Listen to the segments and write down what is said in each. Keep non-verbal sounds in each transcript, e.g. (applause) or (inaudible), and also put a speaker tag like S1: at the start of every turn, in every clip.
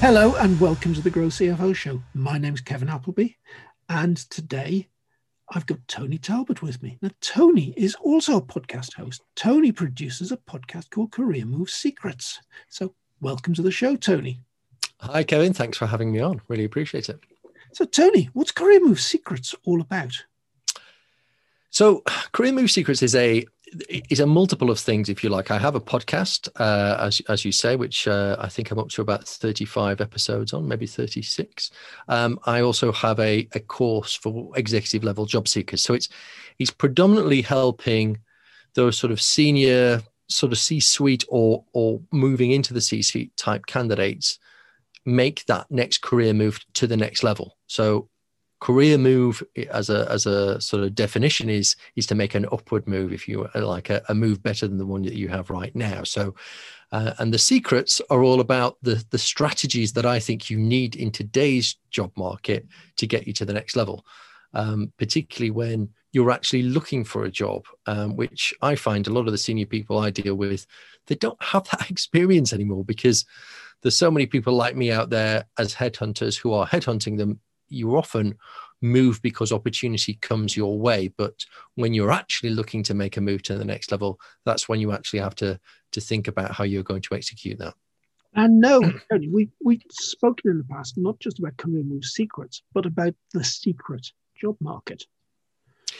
S1: Hello and welcome to the Grow CFO Show. My name's Kevin Appleby, and today I've got Tony Talbot with me. Now, Tony is also a podcast host. Tony produces a podcast called Career Move Secrets. So, welcome to the show, Tony.
S2: Hi, Kevin. Thanks for having me on. Really appreciate it.
S1: So, Tony, what's Career Move Secrets all about?
S2: So, Career Move Secrets is a is a multiple of things, if you like. I have a podcast, uh, as as you say, which uh, I think I'm up to about 35 episodes on, maybe 36. Um, I also have a, a course for executive level job seekers. So it's it's predominantly helping those sort of senior, sort of C-suite or or moving into the C-suite type candidates make that next career move to the next level. So career move as a as a sort of definition is is to make an upward move if you like a, a move better than the one that you have right now. So uh, and the secrets are all about the the strategies that i think you need in today's job market to get you to the next level. Um, particularly when you're actually looking for a job um, which i find a lot of the senior people i deal with they don't have that (laughs) experience anymore because there's so many people like me out there as headhunters who are headhunting them you often move because opportunity comes your way but when you're actually looking to make a move to the next level that's when you actually have to to think about how you're going to execute that.
S1: And no (clears throat) we we've spoken in the past not just about career move secrets but about the secret job market.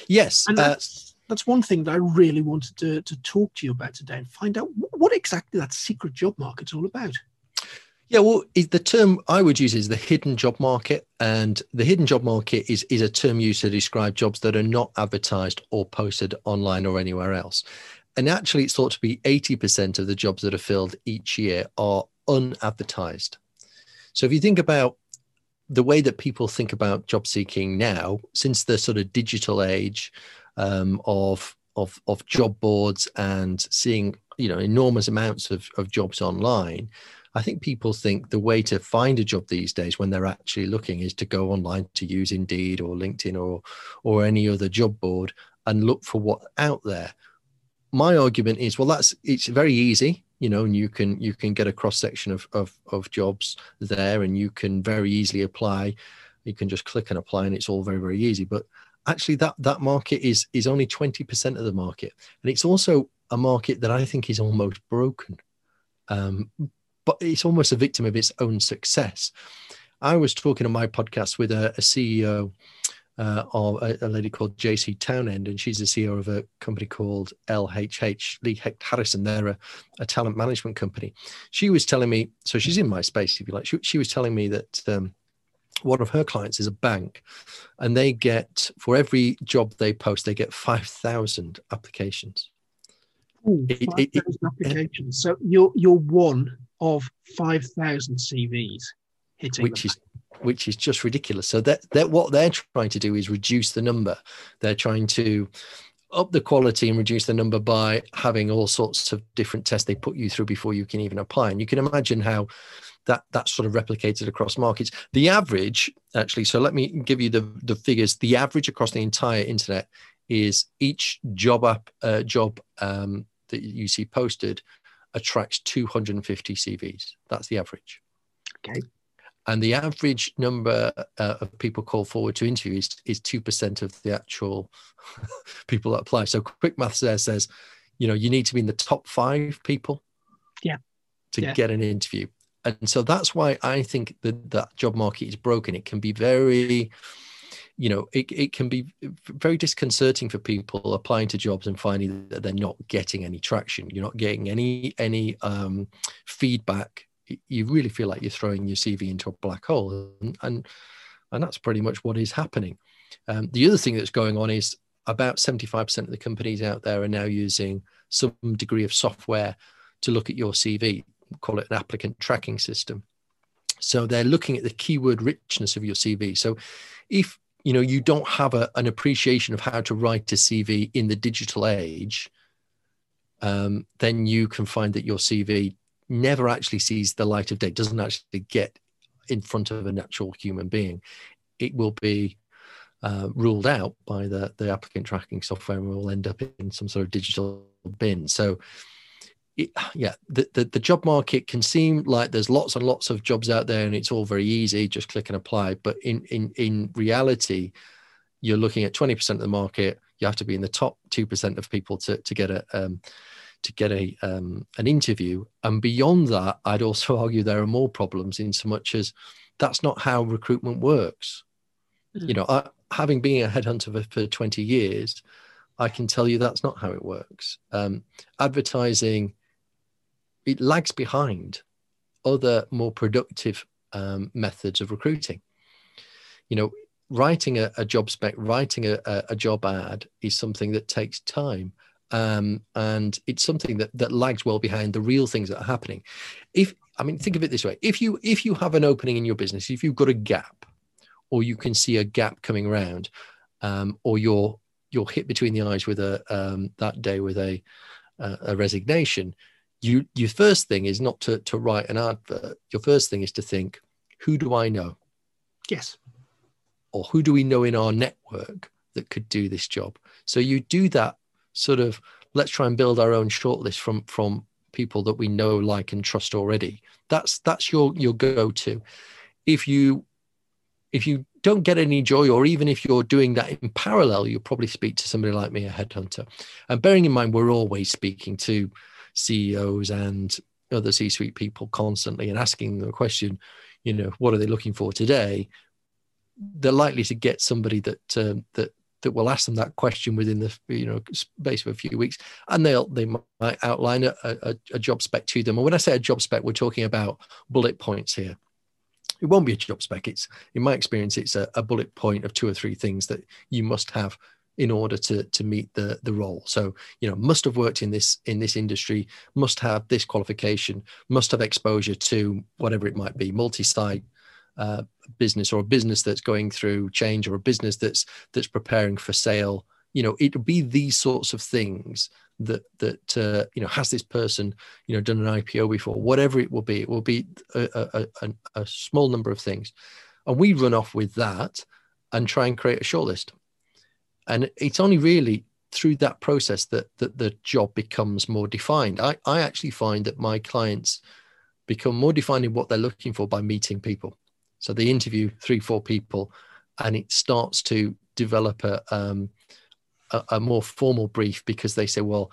S2: Yes
S1: and uh, that's, uh, that's one thing that i really wanted to, to talk to you about today and find out what exactly that secret job market's all about
S2: yeah, well, the term I would use is the hidden job market, and the hidden job market is is a term used to describe jobs that are not advertised or posted online or anywhere else. And actually, it's thought to be eighty percent of the jobs that are filled each year are unadvertised. So if you think about the way that people think about job seeking now, since the sort of digital age um, of of of job boards and seeing you know enormous amounts of, of jobs online I think people think the way to find a job these days when they're actually looking is to go online to use Indeed or LinkedIn or or any other job board and look for what out there. My argument is, well, that's it's very easy, you know, and you can you can get a cross section of, of of jobs there, and you can very easily apply. You can just click and apply, and it's all very very easy. But actually, that that market is is only twenty percent of the market, and it's also a market that I think is almost broken. Um, but it's almost a victim of its own success. I was talking on my podcast with a, a CEO uh, of a, a, lady called JC Townend, and she's the CEO of a company called LHH, Lee Hecht Harrison. They're a, a, talent management company. She was telling me, so she's in my space, if you like. She, she was telling me that um, one of her clients is a bank, and they get, for every job they post, they get 5,000 applications.
S1: Ooh, 5,000 applications. So you're, you're one of 5,000 CVs hitting
S2: which is which is just ridiculous. So that that what they're trying to do is reduce the number. They're trying to up the quality and reduce the number by having all sorts of different tests they put you through before you can even apply. And you can imagine how that that's sort of replicated across markets. The average, actually, so let me give you the the figures. The average across the entire internet is each job app uh, job um, that you see posted attracts 250 CVs. That's the average.
S1: Okay.
S2: And the average number uh, of people called forward to interviews is, 2% of the actual (laughs) people that apply. So quick maths there says, you know, you need to be in the top five people
S1: yeah.
S2: to
S1: yeah.
S2: get an interview. And so that's why I think that that job market is broken. It can be very, you know it, it can be very disconcerting for people applying to jobs and finding that they're not getting any traction. You're not getting any any um, feedback. You really feel like you're throwing your cv into a black hole and and, and that's pretty much what is happening. Um, the other thing that's going on is about 75% of the companies out there are now using some degree of software to look at your cv call it an applicant tracking system. So they're looking at the keyword richness of your cv so if you know you don't have a, an appreciation of how to write a cv in the digital age um, then you can find that your cv never actually sees the light of day doesn't actually get in front of a natural human being. It will be uh, ruled out by the, the applicant tracking software and will end up in some sort of digital bin. So it, (sighs) yeah, the, the, the job market can seem like there's lots and lots of jobs out there and it's all very easy, just click and apply. But in in in reality, you're looking at 20% of the market. You have to be in the top two percent of people to to get a um, to get a um, an interview. And beyond that, I'd also (laughs) argue there are more problems in so much as that's not how recruitment works. Mm. You know, I, having been a headhunter for, for 20 years, I can tell you that's not how it works. Um, advertising it lags behind other more productive um, methods of recruiting. You know, writing a, a job spec, writing a, a, job ad is something that takes time. Um, and it's something that, that lags well behind the real things that are happening. If I mean, think of it this way: if you if you have an opening in your business, if you've got a gap, or you can see a gap coming around, um, or you're you're hit between the eyes with a um, that day with a a resignation, you your first thing is not to to write an advert. Your first thing is to think, who do I know?
S1: Yes.
S2: Or who do we know in our network that could do this job? So you do that sort of let's try and build our own shortlist from from people that we know, like, and trust already. That's that's your your go-to. If you if you don't get any joy, or even if you're doing that in parallel, you'll probably speak to somebody like me, a headhunter. And bearing in mind, we're always speaking to CEOs and other C-suite people constantly and asking them the question, you know, what are they looking for today? They're likely to get somebody that um, that that will ask them that question within the you know space of a few weeks, and they'll they might outline a, a, a job spec to them. And when I say a job spec, we're talking about bullet points here it won't be a job spec. It's in my experience, it's a, a, bullet point of two or three things that you must have in order to to meet the the role. So you know must have worked in this in this industry must have this qualification must have exposure to whatever it might be multi-site uh, business or a business that's going through change or a business that's that's preparing for sale. You know it'll be these sorts of things that that uh, you know has this person you know done an ipo before? Whatever it will be it will be a, a, a, a small number of things. And we run off with that and try and create a shortlist and it's only really through that process that, that the job becomes more defined. I, I actually find that my clients become more defined in what they're looking for by meeting people. So they interview three, four people, and it starts to develop a, um, a, a more formal brief because they say, well,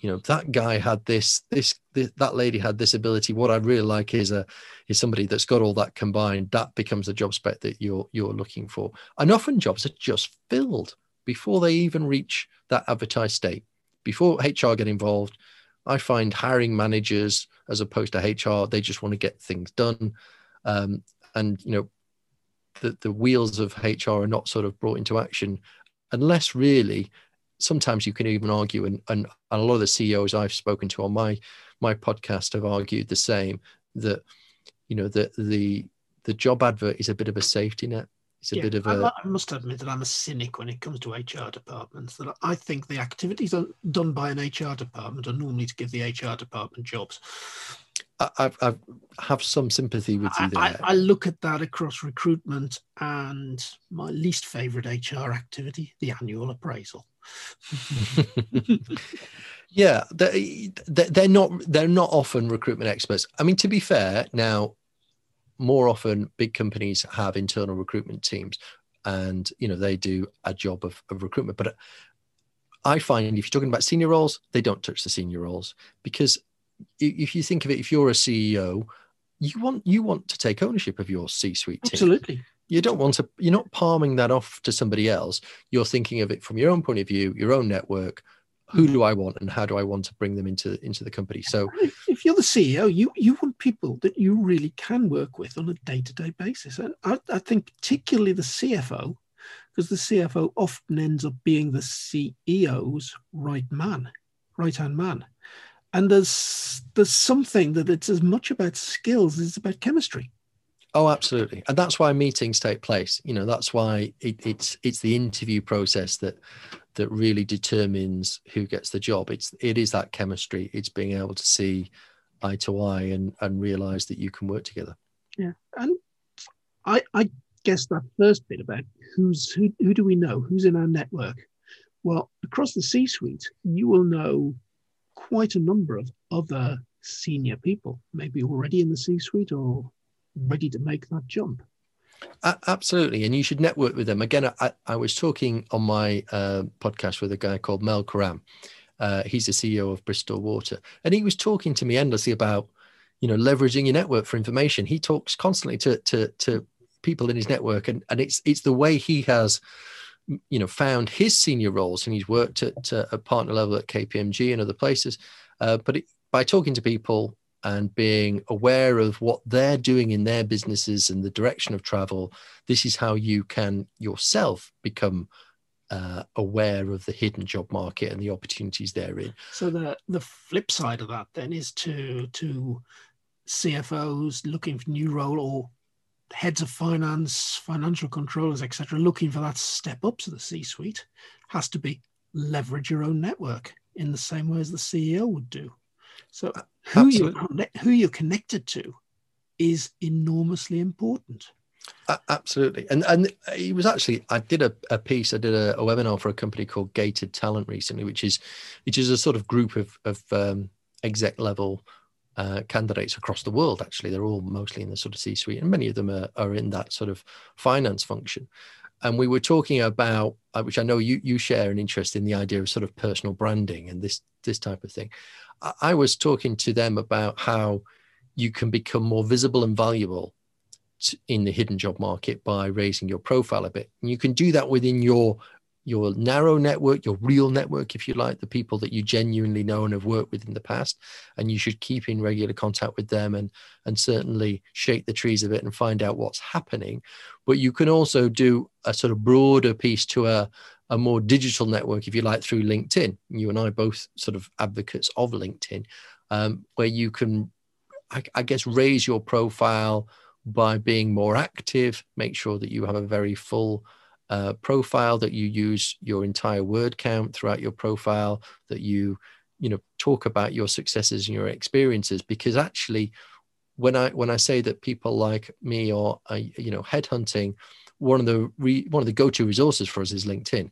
S2: you know that guy had this, this this that lady had this ability what i really like is a is somebody that's got all that combined that becomes the job spec that you're you're looking for and often jobs are just filled before they even reach that advertised state, before HR get involved. I find hiring managers, as opposed to HR, they just want to get things done, um, and you know, the the wheels of HR are not sort of brought into action unless really. Sometimes you can even argue, and, and a lot of the CEOs I've spoken to on my my podcast have argued the same that you know the the the job advert is a bit of a safety net it's a yeah, bit of a.
S1: I must admit that I'm a cynic when it comes to HR departments. That I think the activities done by an HR department are normally to give the HR department jobs.
S2: I, I have some sympathy with you there.
S1: I, I, look at that across recruitment and my least favorite HR activity, the annual appraisal. (laughs)
S2: yeah, they, they're not they're not often recruitment experts. I mean, to be fair, now more often big companies have internal recruitment teams and you know they do a job of, of recruitment. But i find if you're talking about senior roles they don't touch the senior roles because if you think of it if you're a ceo you want you want to take ownership of your c-suite team.
S1: Absolutely.
S2: You don't want to you're not palming that off to somebody else. You're thinking of it from your own point of view your own network who do I want and how do I want to bring them into into the company? So
S1: if you're the CEO, you you want people that you really can work with on a day-to-day basis. And I, I think particularly the CFO, because the CFO often ends up being the CEO's right man, right-hand man. And there's there's something that it's as much about skills as it's about chemistry.
S2: Oh, absolutely, and that's why meetings take place. You know, that's why it, it's it's the interview process that that really determines who gets the job. It's it is that chemistry. It's being able to see eye to eye and and realize that you can work together.
S1: Yeah, and I I guess that first bit about who's who who do we know who's in our network. Well, across the C-suite, you will know quite a number of other senior people, maybe already in the C suite or ready to make that jump.
S2: Absolutely. And you should network with them. Again, I, I was talking on my uh, podcast with a guy called Mel Karam. Uh, he's the CEO of Bristol Water. And he was talking to me endlessly about, you know, leveraging your network for information. He talks constantly to, to, to people in his network. And, and it's, it's the way he has, you know, found his senior roles and he's worked at uh, a partner level at KPMG and other places. Uh, but it, by talking to people and being aware of what they're doing in their businesses and the direction of travel, this is how you can yourself become uh, aware of the hidden job market and the opportunities therein.
S1: So the the flip side of that then is to to CFOs looking for new role or heads of finance, financial controllers, etc., looking for that step up to the C-suite, has to be leverage your own network in the same way as the CEO would do. So who you who you're connected to is enormously important.
S2: Absolutely, and and it was actually I did a, a piece, I did a, a, webinar for a company called Gated Talent recently, which is which is a sort of group of of um, exec level uh, candidates across the world. Actually, they're all mostly in the sort of C suite, and many of them are, are in that sort of finance function. And we were talking about, uh, which I know you you share an interest in the idea of sort of personal branding and this this type of thing. I was talking to them about how you can become more visible and valuable in the hidden job market by raising your profile a bit. And you can do that within your your narrow network, your real network, if you like, the people that you genuinely know and have worked with in the past. And you should keep in regular contact with them and and certainly shake the trees a bit and find out what's happening. But you can also do a sort of broader piece to a a more digital network, if you like, through LinkedIn. You and I both sort of advocates of LinkedIn, um, where you can, I, I, guess, raise your profile by being more active. Make sure that you have a very full uh, profile, that you use your entire word count throughout your profile, that you, you know, talk about your successes and your experiences. Because actually, when I when I say that people like me or uh, you know headhunting one of the re, one of the go-to resources for us is LinkedIn,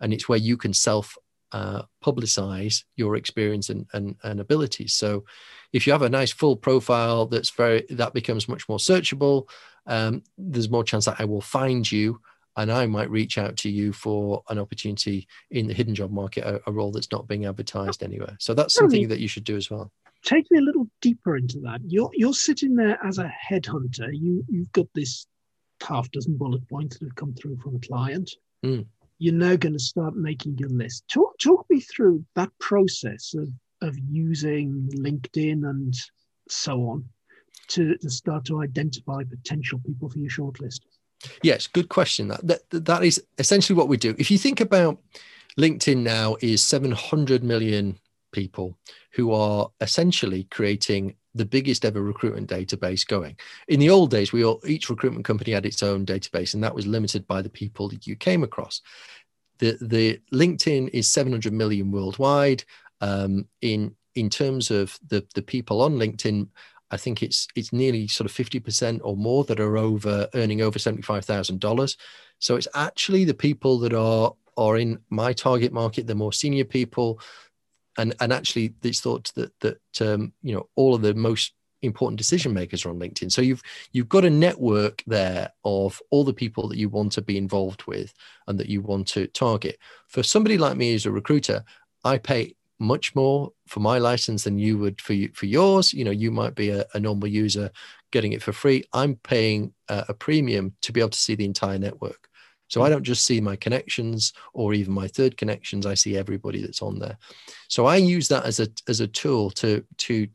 S2: and it's where you can self uh, publicize your experience and, and, and abilities. So, if you have a nice full profile that's very that becomes much more searchable, um, there's more chance that I will find you and I might reach out to you for an opportunity in the hidden job market, a, a role that's not being advertised anywhere. So that's something that you should do as well.
S1: Take me a little deeper into that. You're you're sitting there as a headhunter. You you've got this half dozen bullet points that have come through from a client. Mm. You're now going to start making your list. Talk, talk me through that process of, of using LinkedIn and so on to, to start to identify potential people for your shortlist.
S2: Yes, good question. That, that that is essentially what we do. If you think about LinkedIn now is 700 million people who are essentially creating the biggest ever recruitment database going. In the old days, we all each recruitment company had its own database, and that was limited by the people that you came across. The the LinkedIn is 700 million worldwide. Um, in in terms of the the people on LinkedIn, I think it's it's nearly sort of 50% or more that are over earning over $75,000. So it's actually the people that are are in my target market, the more senior people, and and actually it's thought that that um, you know all of the most important decision makers are on LinkedIn. So you've you've got a network there of all the people that you want to be involved with and that you want to target. For somebody like me as a recruiter, I pay much more for my license than you would for you, for yours. You know, you might be a, a normal user getting it for free. I'm paying a, a premium to be able to see the entire network. So I don't just see my connections or even my third connections. I see everybody that's on there. So I use that as a as a tool to to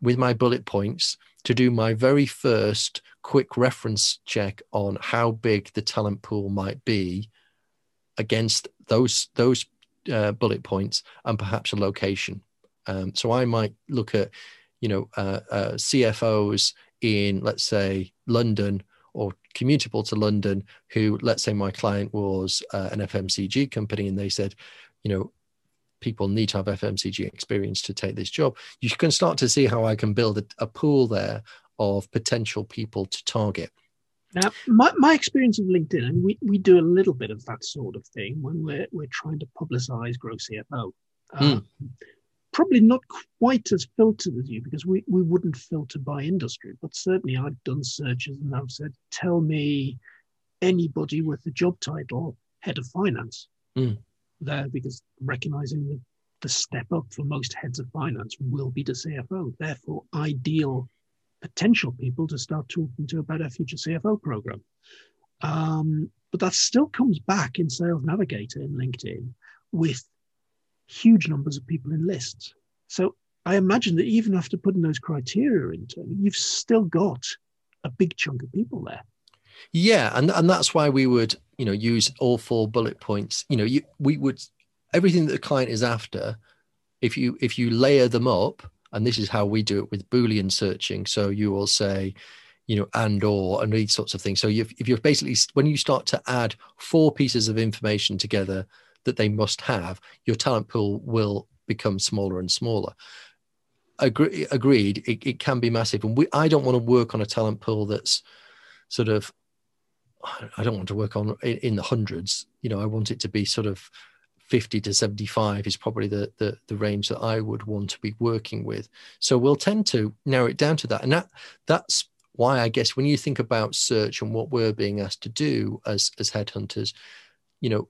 S2: with my bullet points to do my very first quick reference check on how big the talent pool might be against those those uh, bullet points and perhaps a location. Um, so I might look at you know uh, uh, CFOs in let's say London or commutable to London who, let's say my client was uh, an FMCG company and they said, you know, people need to have FMCG experience to take this job. You can start to see how I can build a, a pool there of potential people to target.
S1: Now, my, my experience of LinkedIn, and we, we do a little bit of that sort of thing when we're, we're trying to publicize Grow CFO. Um, mm probably not quite as filtered as you because we, we wouldn't filter by industry, but certainly I've done searches and I've said, tell me anybody with the job title head of finance
S2: Mm.
S1: there because recognizing the, the step up for most heads of finance will be to CFO. Therefore, ideal potential people to start talking to about our future CFO program. Um, but that still comes back in Sales Navigator in LinkedIn with huge numbers of people in lists. So I imagine that even after putting those criteria into, you've still got a big chunk of people there.
S2: Yeah, and and that's why we would you know use all four bullet points. You know, you, we would everything that the client is after. If you if you layer them up, and this is how we do it with Boolean searching. So you will say, you know, and or and these sorts of things. So if, if you're basically when you start to add four pieces of information together that they must have, your talent pool will become smaller and smaller. Agree, agreed. It, it can be massive, and we, I don't want to work on a talent pool that's sort of I don't want to work on in, in, the hundreds. You know, I want it to be sort of 50 to 75 is probably the, the, the range that I would want to be working with. So we'll tend to narrow it down to that. And that that's why I guess when you think about search and what we're being asked to do as as headhunters, you know,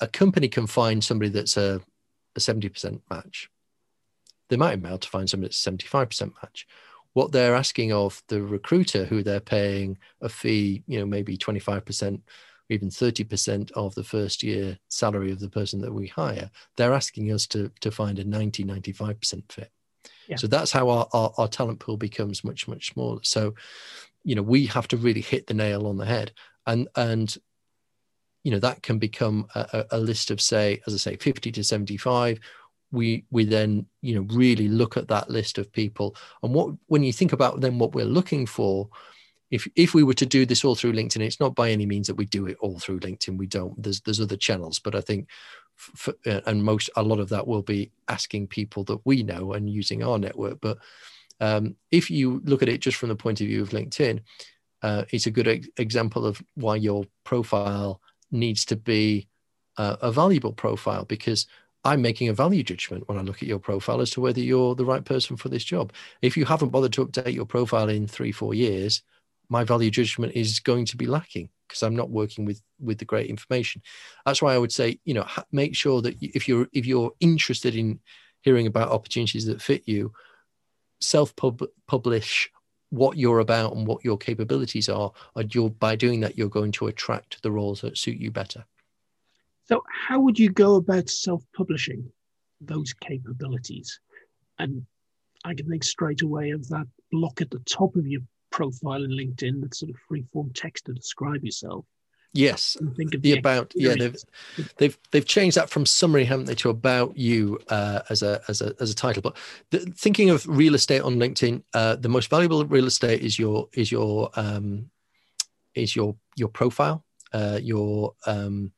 S2: a company can find somebody that's a, a 70% match. They might be able to find somebody that's 75% match what they're asking of the recruiter who they're paying a fee you know maybe 25% or even 30% of the first year salary of the person that we hire they're asking us to to find a 90 95% fit. Yeah. so that's how our, our, our talent pool becomes much much smaller. So you know we have to really hit the nail on the head. And and you know that can become a, a list of say as i say 50 to 75 we we then you know really look at that list of people. And what when you think about then what we're looking for if if we were to do this all through linkedin it's not by any means that we do it all through linkedin we don't there's there's other channels but i think for, uh, and most a lot of that will be asking people that we know and using our network but um, if you look at it just from the point of view of linkedin uh, it's a good ex- example of why your profile needs to be uh, a valuable profile because I'm making a value judgment when I look at your profile as to whether you're the right person for this job. If you haven't bothered to update your profile in three, four years, my value judgment is going to be lacking because I'm not working with with the great information. That's why I would say, you know, make sure that if you're if you're interested in hearing about opportunities that fit you, self publish what you're about and what your capabilities are. And you're by doing that, you're going to attract the roles that suit you better.
S1: So, how would you go about self publishing those capabilities? And I can think straight away of that block at the top of your profile in LinkedIn, that sort of free form text to describe yourself.
S2: Yes, think of the, the about yeah they've they've they've changed that from summary, haven't they, to about you uh, as a as a as a title. But the, thinking of real estate on LinkedIn, uh, the most valuable real estate is your is your um, is your your profile, uh, your um,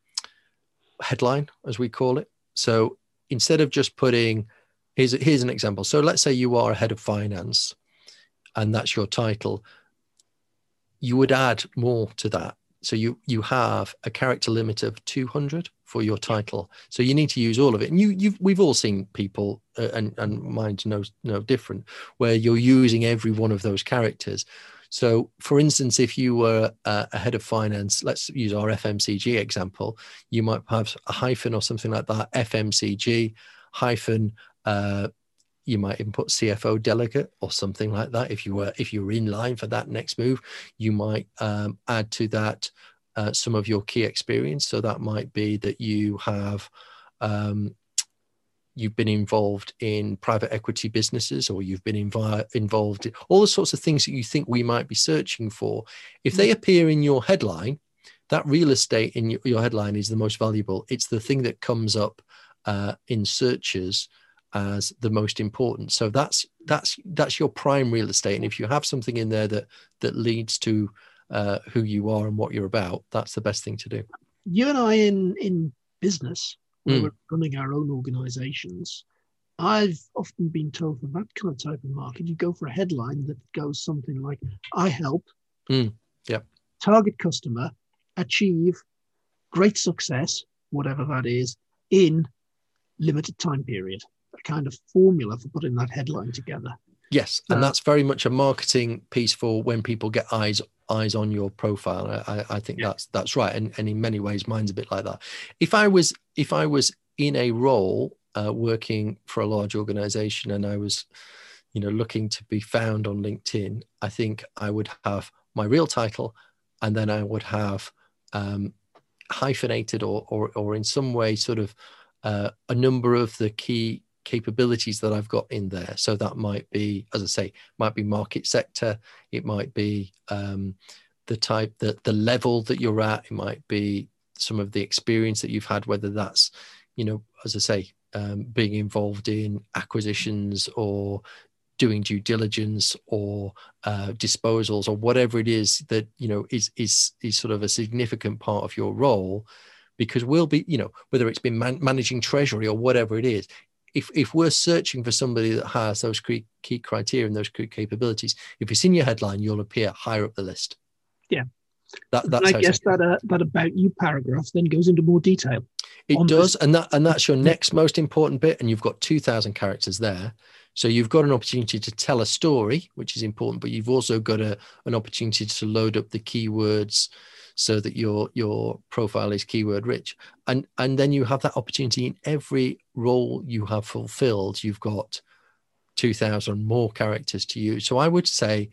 S2: headline, as we call it. So instead of just putting, here's, here's an example. So let's say you are a head of finance and that's your title. You would add more to that. So you you have a character limit of 200 for your title. So you need to use all of it. And you you we've all seen people uh, and and mine's no no different where you're using every one of those characters. So, for instance, if you were a head of finance, let's use our FMCG example, you might have a hyphen or something like that, FMCG hyphen. Uh, you might input CFO delegate or something like that. If you were if you were in line for that next move, you might um, add to that uh, some of your key experience. So that might be that you have um, you've been involved in private equity businesses or you've been invi- involved in all the sorts of things that you think we might be searching for if they mm. appear in your headline that real estate in your, your headline is the most valuable it's the thing that comes up uh, in searches as the most important so that's that's that's your prime real estate and if you have something in there that that leads to uh, who you are and what you're about that's the best thing to do
S1: you and i in in business mm. we're running our own organizations, I've often been told for that kind of type of market, you go for a headline that goes something like, I help
S2: mm. yeah.
S1: target customer achieve great success, whatever that is, in limited time period. A kind of formula for putting that headline together.
S2: Yes, and uh, that's very much a marketing piece for when people get eyes eyes on your profile. I, I think yeah. that's that's right, and, and in many ways, mine's a bit like that. If I was if I was in a role uh, working for a large organization and I was, you know, looking to be found on LinkedIn, I think I would have my real title, and then I would have um, hyphenated or, or or in some way sort of uh, a number of the key capabilities that I've got in there. So that might be, as I say, might be market sector. It might be um, the type that the level that you're at. It might be some of the experience that you've had, whether that's, you know, as I say, um, being involved in acquisitions or doing due diligence or uh, disposals or whatever it is that you know is is is sort of a significant part of your role because we'll be you know whether it's been man- managing treasury or whatever it is if if we're searching for somebody that has those key, criteria and those key capabilities, if it's in your headline, you'll appear higher up the list.
S1: Yeah. That, that's I guess that uh, that about you paragraph then goes into more detail.
S2: It does, this. and that and that's your next most important bit, and you've got two thousand characters there. So you've got an opportunity to tell a story, which is important, but you've also got a, an opportunity to load up the keywords so that your your profile is keyword rich. And and then you have that opportunity in every role you have fulfilled. You've got 2000 more characters to use. So i would say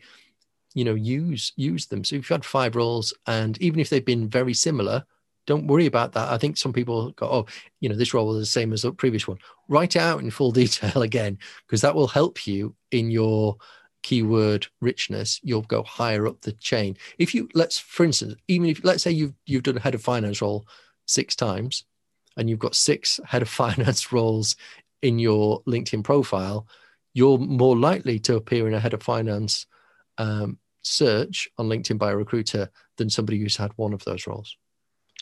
S2: you know use use them. So if you've had five roles and even if they've been very similar don't worry about that. I think some people go oh you know this role was the same as the previous one. Write it out in full (laughs) detail again because that will help you in your keyword richness, you'll go higher up the chain. If you let's, for instance, even if let's say you've you've done a head of finance role six times, and you've got six (laughs) head of finance (laughs) roles in your LinkedIn profile, you're more likely to appear in a head of finance um, search on LinkedIn by a recruiter than somebody who's had one of those roles.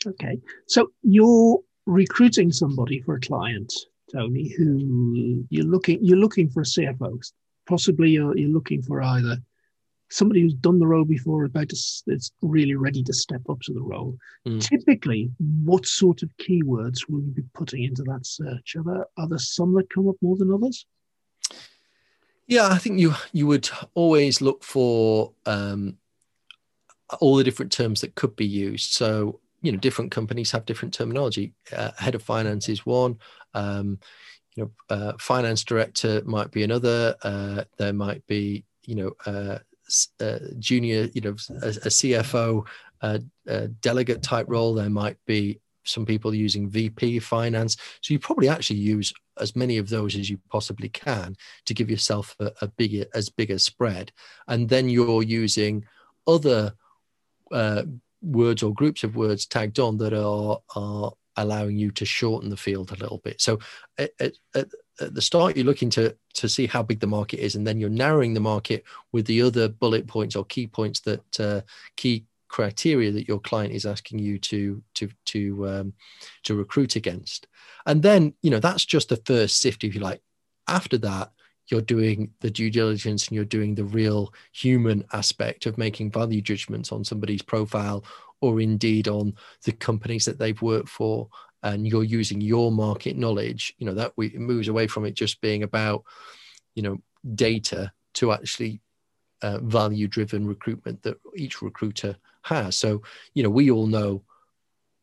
S1: Okay, so you're recruiting somebody for a client, Tony, who you're looking you're looking for a CFO, possibly you're, you're looking for either somebody who's done the role before, about to, it's really ready to step up to the role. Mm. Typically, what sort of keywords will you be putting into that search? Are there, are there some that come up more than others?
S2: Yeah, I think you you would always look for um, all the different terms that could be used. So you know, different companies have different terminology. Uh, head of finance is one. Um, you know, uh, finance director might be another. Uh, there might be, you know, uh, uh junior, you know, a, a CFO a delegate type role. There might be some people using VP finance. So you probably actually use as many of those as you possibly can to give yourself a, a bigger, as big a spread. And then you're using other uh, words or groups of words tagged on that are are allowing you to shorten the field a little bit. So at, at, at, the start, you're looking to to see how big the market is, and then you're narrowing the market with the other bullet points or key points that uh, key criteria that your client is asking you to to to um, to recruit against. And then you know that's just the first sift, if you like. After that, you're doing the due diligence and you're doing the real human aspect of making value judgments on somebody's profile or indeed on the companies that they've worked for and you're using your market knowledge you know that we, moves away from it just being about you know data to actually uh, value driven recruitment that each recruiter has. So you know we all know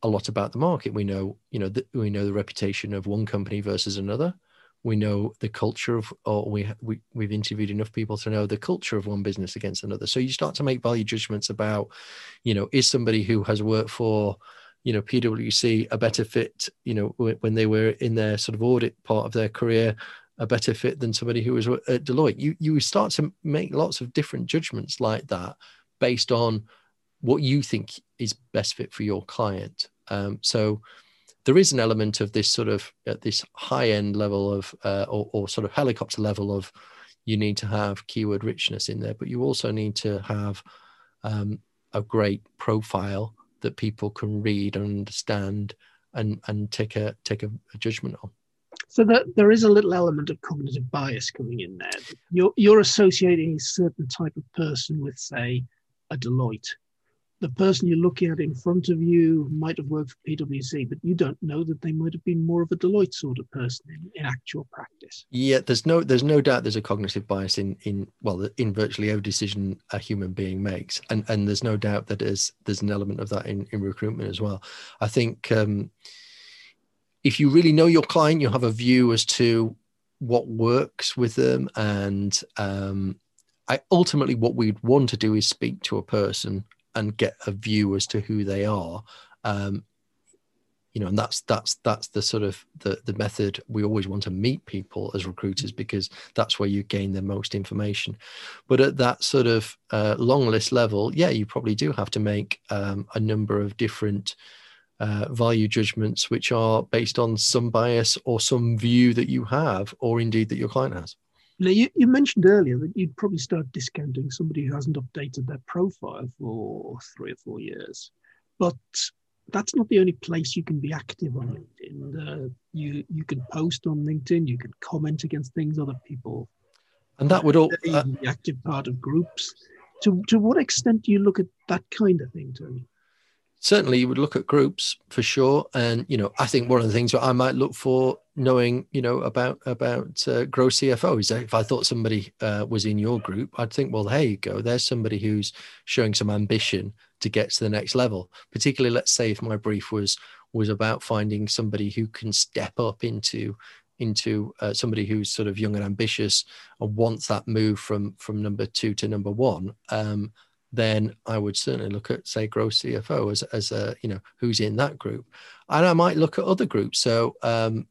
S2: a lot about the market. We know you know that we know the reputation of one company versus another we know the culture of or we, we we've interviewed enough people to know the culture of one business against another. So you start to make value judgments about you know is somebody who has worked for you know pwc a better fit you know when they were in their sort of audit part of their career a better fit than somebody who was at deloitte? You you start to make lots of different judgments like that based on what you think is best fit for your client. Um, so there is an element of this sort of at this high end level of uh, or, or sort of helicopter level of you need to have keyword richness in there, but you also need to have um, a great profile that people can read and understand and and take a take a, a judgment on.
S1: So that there is a little element of cognitive bias coming in there. You're you're associating a certain type of person with, say, a Deloitte the person you're looking at in front of you might have worked for PwC, but you don't know that they might have been more of a Deloitte sort of person in, in actual practice.
S2: Yeah, there's no there's no doubt there's a cognitive bias in in well in virtually every decision a human being makes, and and there's no doubt that there's there's an element of that in in recruitment as well. I think um, if you really know your client, you have a view as to what works with them, and um, I ultimately what we'd want to do is speak to a person and get a view as to who they are. Um, you know, and that's that's that's the sort of the the method we always want to meet people as recruiters because that's where you gain the most information. But at that sort of uh, long list level, yeah, you probably do have to make um, a number of different uh, value judgments which are based on some bias or some view that you have, or indeed that your client has.
S1: Now, you, you mentioned earlier that you'd probably start discounting somebody who hasn't updated their profile for three or four years. But that's not the only place you can be active on LinkedIn. Uh, you you can post on LinkedIn. You can comment against things other people.
S2: And that would all
S1: uh, the active part of groups. To to what extent do you look at that kind of thing, Tony?
S2: certainly you would look at groups for sure and you know i think one of the things that i might look for knowing you know about about uh, grow cfo is if i thought somebody uh, was in your group i'd think well there you go there's somebody who's showing some ambition to get to the next level particularly let's say if my brief was was about finding somebody who can step up into into uh, somebody who's sort of young and ambitious and wants that move from from number two to number one um, then I would certainly look at, say, Grow CFO as, as a, you know, who's in that group. And I might look at other groups. So um,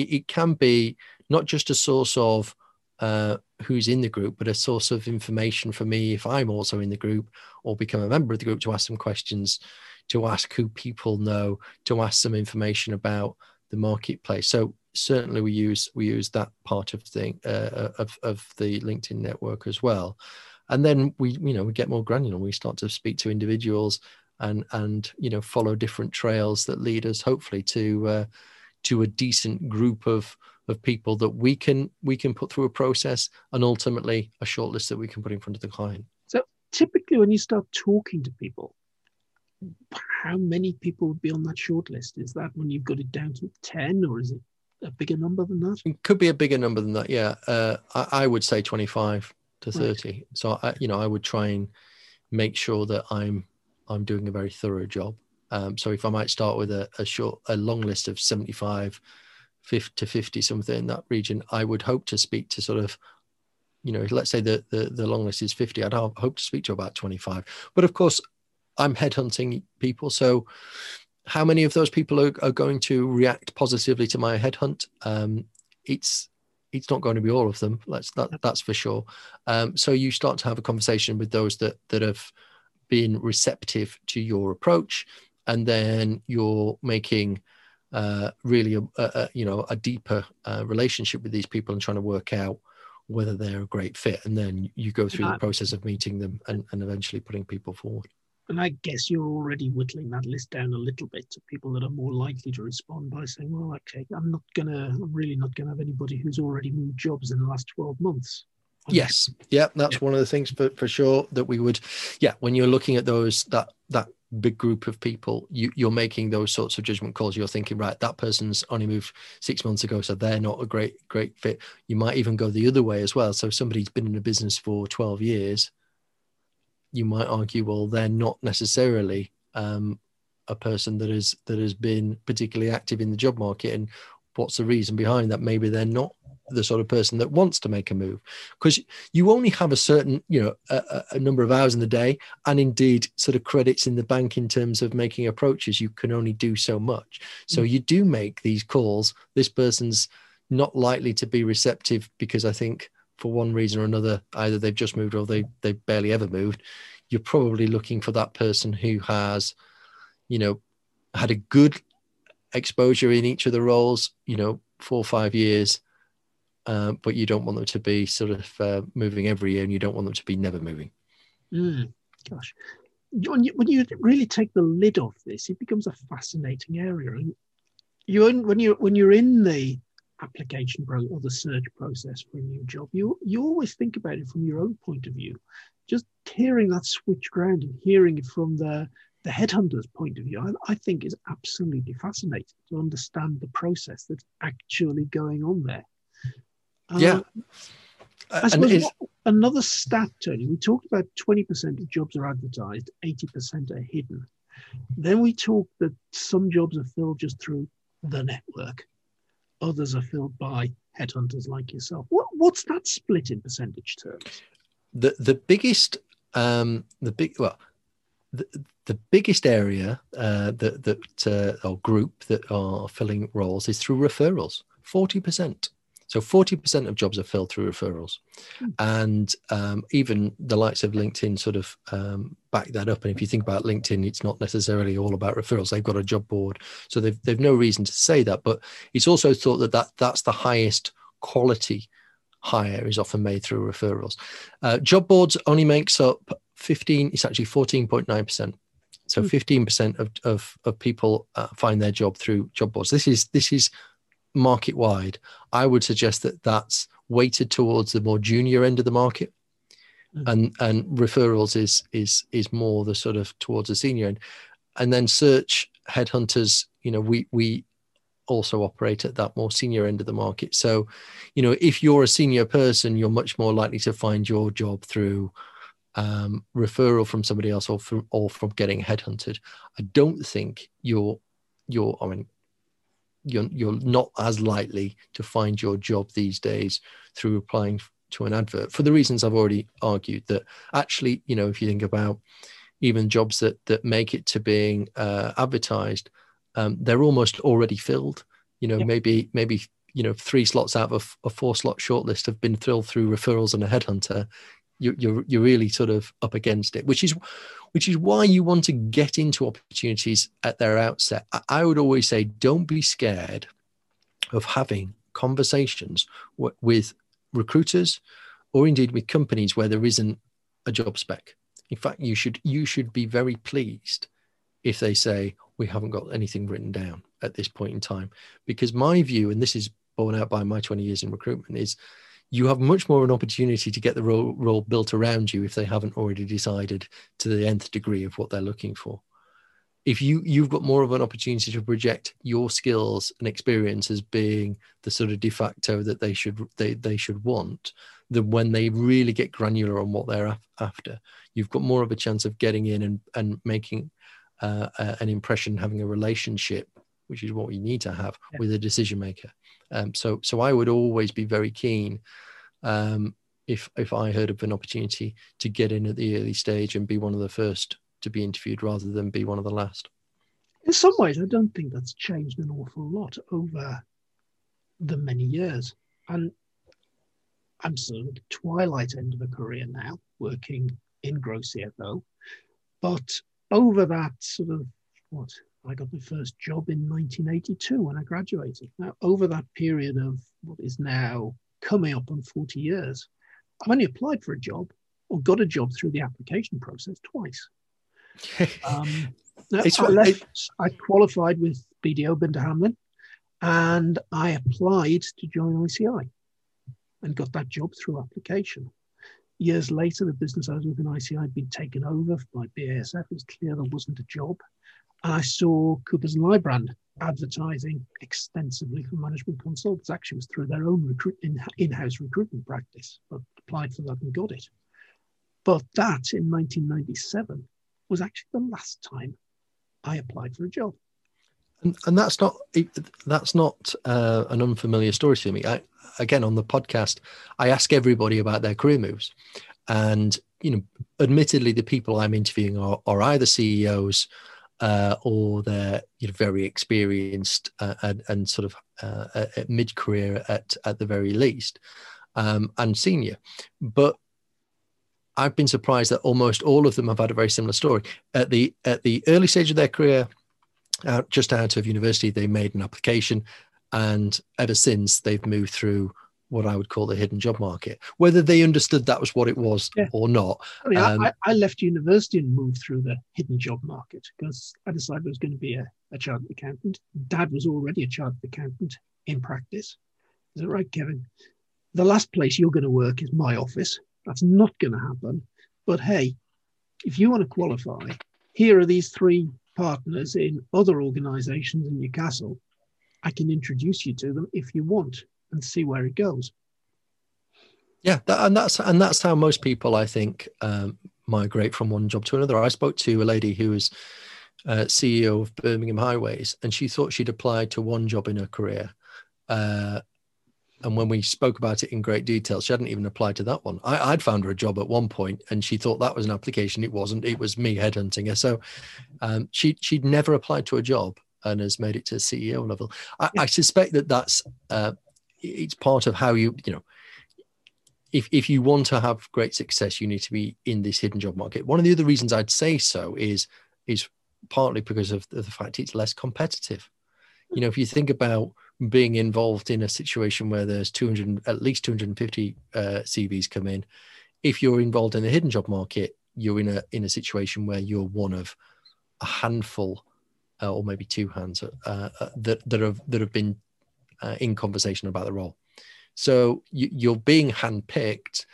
S2: it, it, can be not just a source of uh, who's in the group, but a source of information for me if I'm also in the group or become a member of the group to ask some questions, to ask who people know, to ask some information about the marketplace. So certainly we use we use that part of thing uh, of of the LinkedIn network as well and then we you know we get more granular we start to speak to individuals and and you know follow different trails that lead us hopefully to uh, to a decent group of of people that we can we can put through a process and ultimately a shortlist that we can put in front of the client.
S1: So typically when you start talking to people how many people would be on that shortlist? Is that when you've got it down to 10 or is it a bigger number than that?
S2: It could be a bigger number than that yeah. Uh, I, I would say 25 to 30 right. so I, you know i would try and make sure that i'm i'm doing a very thorough job um, so if i might start with a, a short a long list of 75 50 to 50 something in that region i would hope to speak to sort of you know let's say the, the the long list is 50 i'd hope to speak to about 25 but of course i'm headhunting people so how many of those people are, are going to react positively to my headhunt um, it's it's not going to be all of them. That's that, that's for sure. Um, so you start to have a conversation with those that that have been receptive to your approach, and then you're making uh, really a, a, you know a deeper uh, relationship with these people and trying to work out whether they're a great fit. And then you go through the process of meeting them and, and eventually putting people forward.
S1: And I guess you're already whittling that list down a little bit to people that are more likely to respond by saying, well, okay, I'm not to, I'm really not going to have anybody who's already moved jobs in the last 12 months.
S2: Yes. Yeah. That's yeah. one of the things for, for sure that we would, yeah, when you're looking at those, that, that big group of people, you, you're making those sorts of judgment calls. You're thinking, right, that person's only moved six months ago, so they're not a great, great fit. You might even go the other way as well. So somebody's been in a business for 12 years you might argue, well, they're not necessarily um, a person that is that has been particularly active in the job market, and what's the reason behind that? Maybe they're not the sort of person that wants to make a move because you only have a certain you know a, a, number of hours in the day and indeed sort of credits in the bank in terms of making approaches you can only do so much. So mm. you do make these calls. This person's not likely to be receptive because i think for one reason or another, either they've just moved or they they've barely ever moved, you're probably looking for that person who has, you know, had a good exposure in each of the roles, you know, four or five years, uh, but you don't want them to be sort of uh, moving every year, and you don't want them to be never moving.
S1: Mm, gosh, when you, when you really take the lid off this, it becomes a fascinating area. And you when you when you're in the application pro- or the search process for a new job, you you always think about it from your own point of view. Just hearing that switch ground and hearing it from the the headhunter's point of view, I, I think is absolutely fascinating to understand the process that's actually going on there.
S2: Yeah.
S1: I suppose what, another stat, Tony, we talked about 20% of jobs are advertised, 80% are hidden. Then we talked that some jobs are filled just through the network, others are filled by headhunters like yourself. What, what's that split in percentage terms?
S2: The, the biggest, um, the big, well, the, the biggest area uh, that, that uh, or group that are filling roles is through referrals, 40%. So 40% of jobs are filled through referrals. Mm. And um, even the likes of LinkedIn sort of um, back that up. And if you think about LinkedIn, it's not necessarily all about referrals. They've got a job board. So they've, they've no reason to say that. But it's also thought that, that that's the highest quality hire is often made through referrals. Uh, job boards only makes up 15, it's actually 14.9%. So 15% hmm. of, of, of people uh, find their job through job boards. This is this is market wide, I would suggest that that's weighted towards the more junior end of the market. Mm. And and referrals is is is more the sort of towards the senior end, and then search headhunters. You know, we we also operate at that more senior end of the market. So, you know, if you're a senior person, you're much more likely to find your job through um, referral from somebody else or from or from getting headhunted. I don't think you're you're I mean you're you're not as likely to find your job these days through applying to an advert for the reasons I've already argued. That actually, you know, if you think about even jobs that that make it to being uh, advertised, um, they're almost already filled. You know, yep. maybe maybe you know three slots out of a four slot shortlist have been filled through referrals and a headhunter. You, you're you're really sort of up against it, which is which is why you want to get into opportunities at their outset. I would always say, don't be scared of having conversations w- with recruiters or indeed with companies where there isn't a job spec. In fact, you should you should be very pleased if they say we haven't got anything written down at this point in time, because my view, and this is borne out by my 20 years in recruitment, is you have much more an opportunity to get the role, role built around you if they haven't already decided to the nth degree of what they're looking for if you you've got more of an opportunity to project your skills and experience as being the sort of de facto that they should they, they should want than when they really get granular on what they're after you've got more of a chance of getting in and and making uh, an impression having a relationship which is what you need to have yeah. with a decision maker um, so so I would always be very keen um, if if I heard of an opportunity to get in at the early stage and be one of the first to be interviewed rather than be one of the last.
S1: In some ways, I don't think that's changed an awful lot over the many years. And I'm sort of at the twilight end of a career now, working in Grow CFO. But over that sort of what I got my first job in 1982 when I graduated. Now, over that period of what is now coming up on 40 years, I've only applied for a job or got a job through the application process twice. (laughs) um, I, left, I qualified with BDO Binder Hamlyn and I applied to join ICI and got that job through application. Years later, the business I was with in ICI had been taken over by BASF. It was clear there wasn't a job. I saw Coopers and Lybrand advertising extensively for management consultants. Actually, was through their own recruit in, house recruitment practice, but applied for that and got it. But that in 1997 was actually the last time I applied for a job.
S2: And, and that's not that's not uh, an unfamiliar story to me. I, again, on the podcast, I ask everybody about their career moves, and you know, admittedly, the people I'm interviewing are, are either CEOs uh, or they're you know, very experienced uh, and, and, sort of uh, mid career at, at the very least, um, and senior. But I've been surprised that almost all of them have had a very similar story. At the at the early stage of their career, out, just out of university, they made an application, and ever since they've moved through what I would call the hidden job market. Whether they understood that was what it was yeah. or not.
S1: I, mean, um, I, I, left university and moved through the hidden job market because I decided I was going to be a, a chartered accountant. Dad was already a chartered accountant in practice. Is that right, Kevin? The last place you're going to work is my office. That's not going to happen. But hey, if you want to qualify, here are these three partners in other organizations in Newcastle. I can introduce you to them if you want and see where it goes.
S2: Yeah, that, and that's and that's how most people, I think, um, migrate from one job to another. I spoke to a lady who was uh, CEO of Birmingham Highways, and she thought she'd applied to one job in her career. Uh, and when we spoke about it in great detail, she hadn't even applied to that one. I, would found her a job at one point, and she thought that was an application. It wasn't. It was me headhunting her. So um, she she'd never applied to a job and has made it to CEO level. I, I suspect that that's uh, it's part of how you you know if, if you want to have great success, you need to be in this hidden job market. One of the other reasons I'd say so is is partly because of the fact it's less competitive. You know, if you think about being involved in a situation where there's 200, at least 250 uh, CVs come in, if you're involved in the hidden job market, you're in a in a situation where you're one of a handful, uh, or maybe two hands uh, uh that that have that have been uh, in conversation about the role. So you, are being handpicked,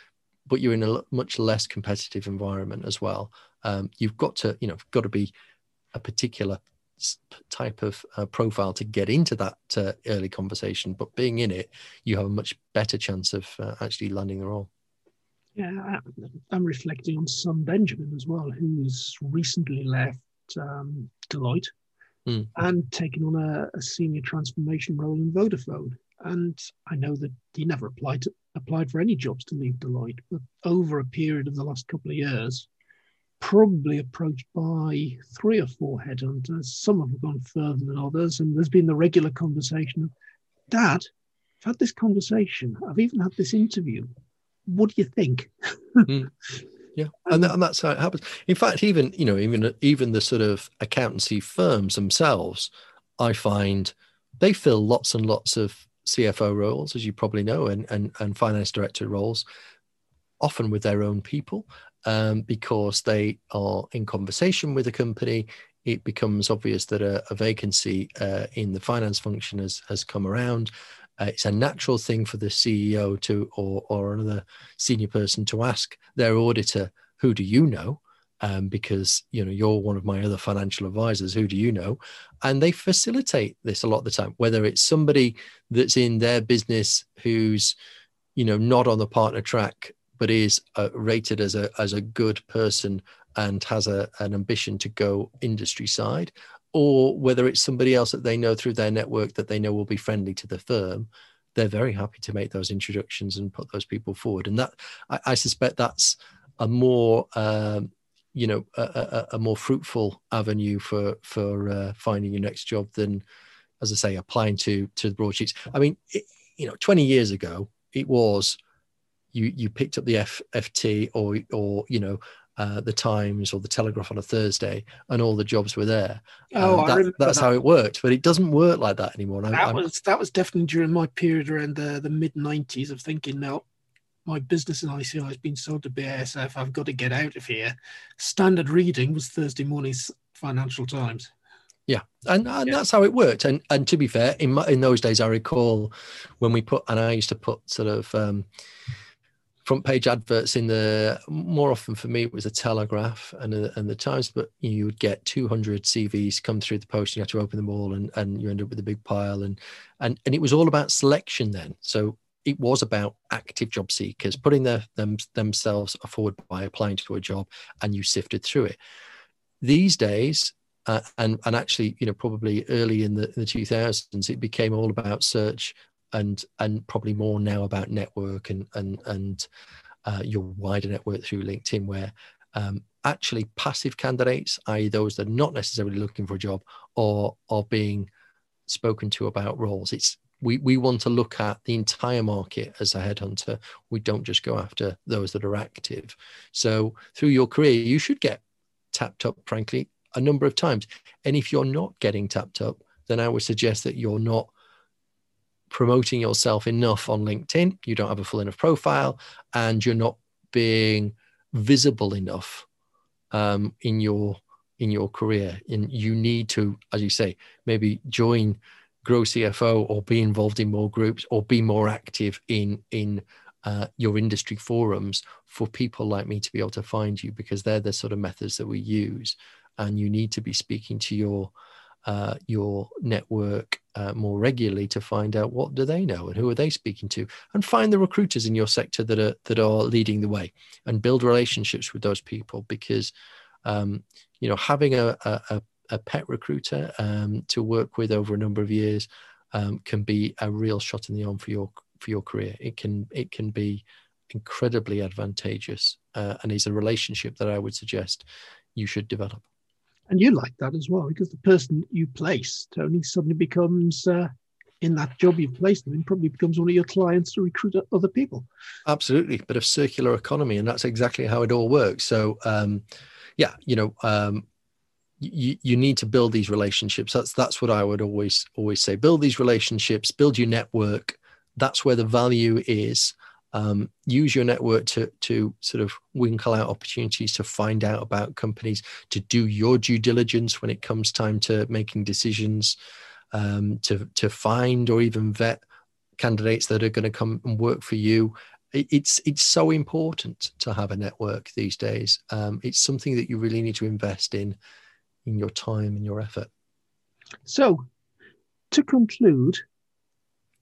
S2: but you're in a much less competitive environment as well. Um, you've got to, you know, got to be a particular type of uh, profile to get into that uh, early conversation. But being in it, you have a much better chance of uh, actually landing the role.
S1: Yeah, I'm reflecting on Son Benjamin as well, who's recently left um, Deloitte mm. and taking on a, a, senior transformation role in Vodafone. And I know that he never applied to, applied for any jobs to leave Deloitte, but over a period of the last couple of years, probably approached by three or four headhunters. Some have gone further than others, and there's been the regular conversation of, Dad, I've had this conversation. I've even had this interview. What do you think?
S2: mm. (laughs) Yeah, and, and that's how it happens. In fact, even you know, even even the sort of accountancy firms themselves, I find they fill lots and lots of CFO roles, as you probably know, and, and, and finance director roles, often with their own people, um, because they are in conversation with a company. It becomes obvious that a, a vacancy uh, in the finance function has, has come around. Uh, it's a natural thing for the CEO to or, or another senior person to ask their auditor, "Who do you know?" um, because you know you're one of my other financial advisors who do you know and they facilitate this a lot of the time whether it's somebody that's in their business who's you know not on the partner track but is uh, rated as a as a good person and has a, an ambition to go industry side or whether it's somebody else that they know through their network that they know will be friendly to the firm they're very happy to make those introductions and put those people forward. And that i, I suspect that's a more um, you know a, a, a, more fruitful avenue for for uh, finding your next job than as i say applying to to the broadsheets. I mean it, you know 20 years ago it was you you picked up the F, ft or or you know uh, the Times or the Telegraph on a Thursday, and all the jobs were there.
S1: Oh,
S2: um, that, that's that. how it worked, but it doesn't work like that anymore.
S1: That I'm, was that was definitely during my period around the the mid '90s of thinking, now my business in ICI has been sold to BASF. I've got to get out of here. Standard reading was Thursday morning's Financial Times.
S2: Yeah, and, and yeah. that's how it worked. And and to be fair, in my, in those days, I recall when we put and I used to put sort of um, front page adverts in the more often for me it was a Telegraph and and the Times, but you would get 200 CVs come through the post. And you had to open them all, and and you end up with a big pile. And and and it was all about selection then. So it was about active job seekers putting their, them, themselves forward by applying to a job and you sifted through it these days uh, and and actually you know probably early in the, in the 2000s it became all about search and and probably more now about network and and and uh, your wider network through linkedin where um, actually passive candidates i.e those that are not necessarily looking for a job or are being spoken to about roles it's we, we want to look at the entire market as a headhunter. We don't just go after those that are active. So through your career, you should get tapped up, frankly, a number of times. And if you're not getting tapped up, then I would suggest that you're not promoting yourself enough on LinkedIn. You don't have a full enough profile, and you're not being visible enough um, in your in your career. And you need to, as you say, maybe join grow CFO or be involved in more groups or be more active in in uh, your industry forums for people like me to be able to find you because they're the sort of methods that we use and you need to be speaking to your uh, your network uh, more regularly to find out what do they know and who are they speaking to and find the recruiters in your sector that are that are leading the way and build relationships with those people because um, you know having a, a, a pet recruiter um, to work with over a number of years um, can be a real shot in the arm for your for your career. It can it can be incredibly advantageous uh, and is a relationship that i would suggest you should develop
S1: and you like that as well because the person you place, Tony, suddenly becomes uh, in that job you've placed them in, probably becomes one of your clients to recruit other people.
S2: Absolutely, bit of circular economy, and that's exactly how it all works. So, um, yeah, you know, um, you you need to build these relationships. That's that's what I would always always say. Build these relationships, build your network. That's where the value is um, use your network to to sort of winkle out opportunities to find out about companies to do your due diligence when it comes time to making decisions um, to to find or even vet candidates that are going to come and work for you. It's it's so important to have a network these days. Um, it's something that you really need to invest in in your time and your effort.
S1: So to conclude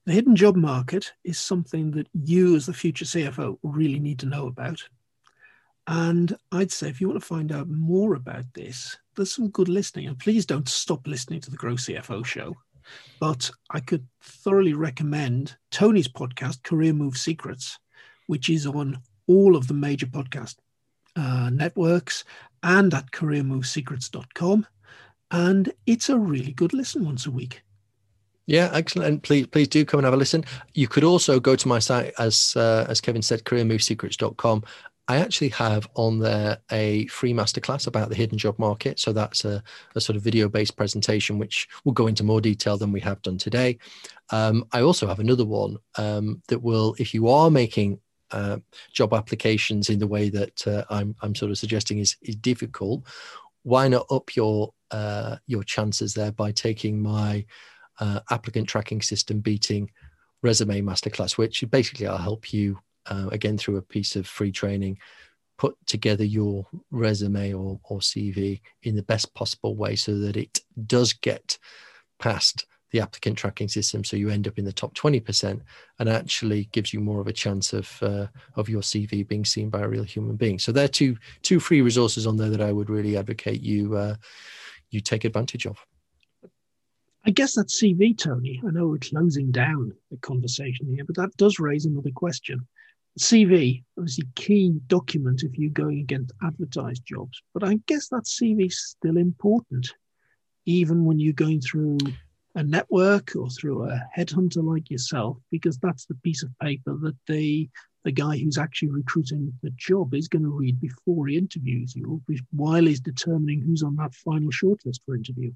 S1: the hidden job market is something that you, as the future CFO, really need to know about. And I'd say if you want to find out more about this, there's some good listening. And please don't stop listening to the Grow CFO show. But I could thoroughly recommend Tony's podcast, Career Move Secrets, which is on all of the major podcast uh, networks and at careermovesecrets.com. And it's a really good listen once a week.
S2: Yeah, excellent. And please, please do come and have a listen. You could also go to my site, as uh, as Kevin said, careermovesecrets.com. I actually have on there a free masterclass about the hidden job market. So that's a, a sort of video based presentation, which will go into more detail than we have done today. Um, I also have another one um, that will, if you are making uh, job applications in the way that uh, I'm, I'm sort of suggesting is, is difficult, why not up your uh, your chances there by taking my uh, applicant tracking system beating resume masterclass, which basically I'll help you uh, again through a piece of free training put together your resume or, or CV in the best possible way so that it does get past the applicant tracking system. So you end up in the top 20% and actually gives you more of a chance of uh, of your cv being seen by a real human being. So there are two two free resources on there that i would really advocate you uh, you take advantage of
S1: I guess that's CV, Tony. I know we're closing down the conversation here, but that does raise another question. CV, obviously, key document if you're going against advertised jobs, but I guess that CV is still important, even when you're going through a network or through a headhunter like yourself, because that's the piece of paper that the the guy who's actually recruiting the job is going to read before he interviews you, while he's determining who's on that final shortlist for interview.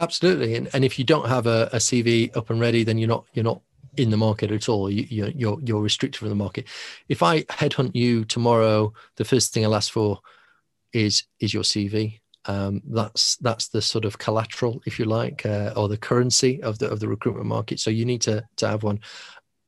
S2: Absolutely, and and if you don't have a, a CV up and ready, then you're not you're not in the market at all. You, you're you're you're restricted from the market. If I headhunt you tomorrow, the first thing I'll ask for is is your CV. Um, that's that's the sort of collateral, if you like, uh, or the currency of the of the recruitment market. So you need to to have one.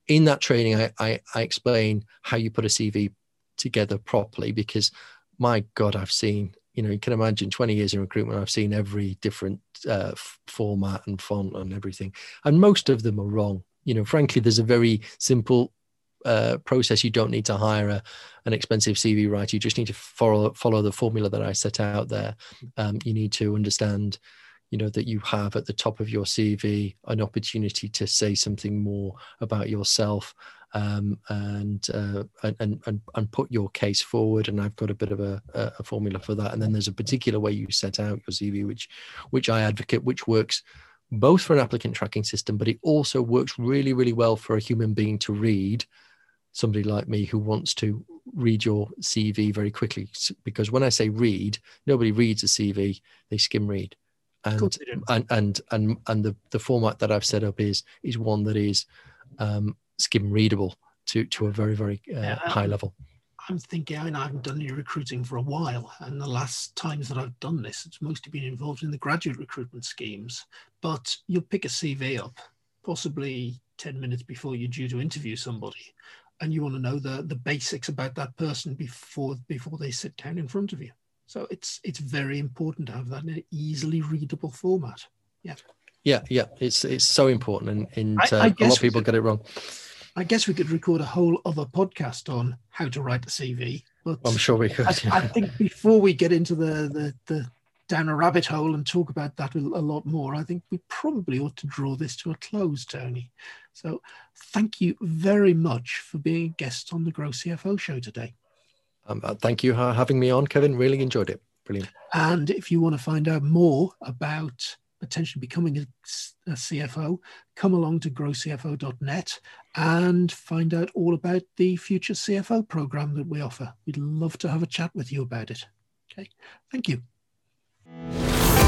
S2: In that training, I, I, I explain how you put a CV together properly because my God, I've seen you know, you can imagine 20 years in recruitment, I've seen every different uh, format and font and everything, and most of them are wrong. You know, frankly, there's a very simple uh, process. You don't need to hire a, an expensive CV writer. You just need to follow follow the formula that I set out there. Um, you need to understand, you know, that you have at the top of your CV an opportunity to say something more about yourself um, and, uh, and and and put your case forward. And I've got a bit of a, a formula for that. And then there's a particular way you set out your CV, which which I advocate, which works both for an applicant tracking system, but it also works really really well for a human being to read. Somebody like me who wants to read your CV very quickly, because when I say read, nobody reads a CV; they skim read and and and and and the the format that I've set up is is one that is um, skim readable to to a very very uh, yeah, high level.
S1: I'm thinking, I mean, I haven't done any recruiting for a while, and the last times that I've done this, it's mostly been involved in the graduate recruitment schemes. But you'll pick a CV up, possibly 10 minutes before you're due to interview somebody, and you want to know the the basics about that person before before they sit down in front of you. So it's it's very important to have that in an easily readable format. Yeah.
S2: Yeah, yeah, it's it's so important, and, and uh,
S1: I
S2: a lot of people get it wrong.
S1: I guess we could record a whole other podcast on how to write a CV. But
S2: I'm sure we could.
S1: I, I think before we get into the, the the down a rabbit hole and talk about that a, a lot more, I think we probably ought to draw this to a close, Tony. So thank you very much for being a guest on the Grow CFO show today.
S2: Um, uh, thank you for having me on, Kevin. Really enjoyed it. Brilliant.
S1: And if you want to find out more about potentially becoming a, a CFO, come along to growcfo.net and find out all about the future CFO program that we offer. We'd love to have a chat with you about it. Okay, thank you.